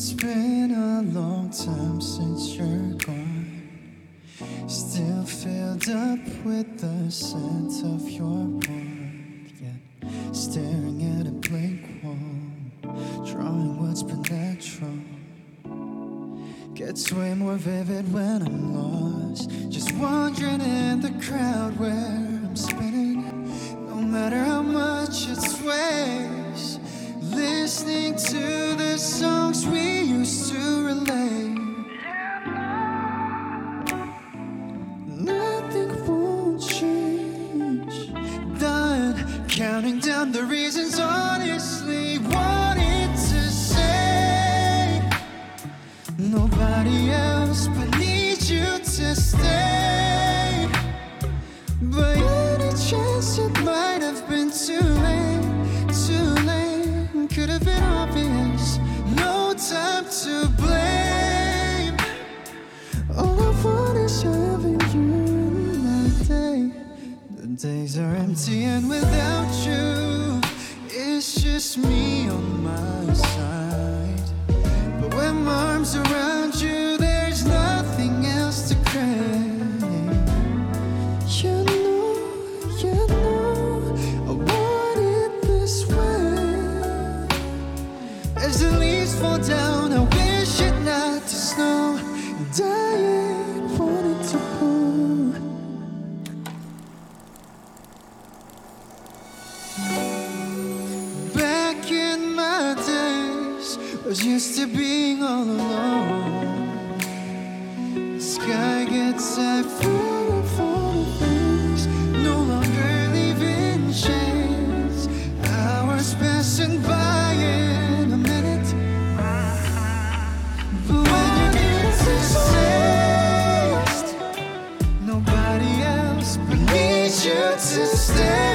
It's been a long time since you're gone. Still filled up with the scent of your warmth. Yet staring at a blank wall, drawing what's been natural. Gets way more vivid when I'm lost. Counting down the reasons honestly wanted to say. Nobody else but need you to stay. Days are empty, and without you, it's just me on my side. But when my arms around you, there's nothing else to crave. You know, you know, I want it this way. As the leaves fall down, I wish it not to snow. And I was used to being all alone. The sky gets that full of things, no longer leaving shades. Hours passing by in a minute. But when your needs exist, nobody else but needs you to stay.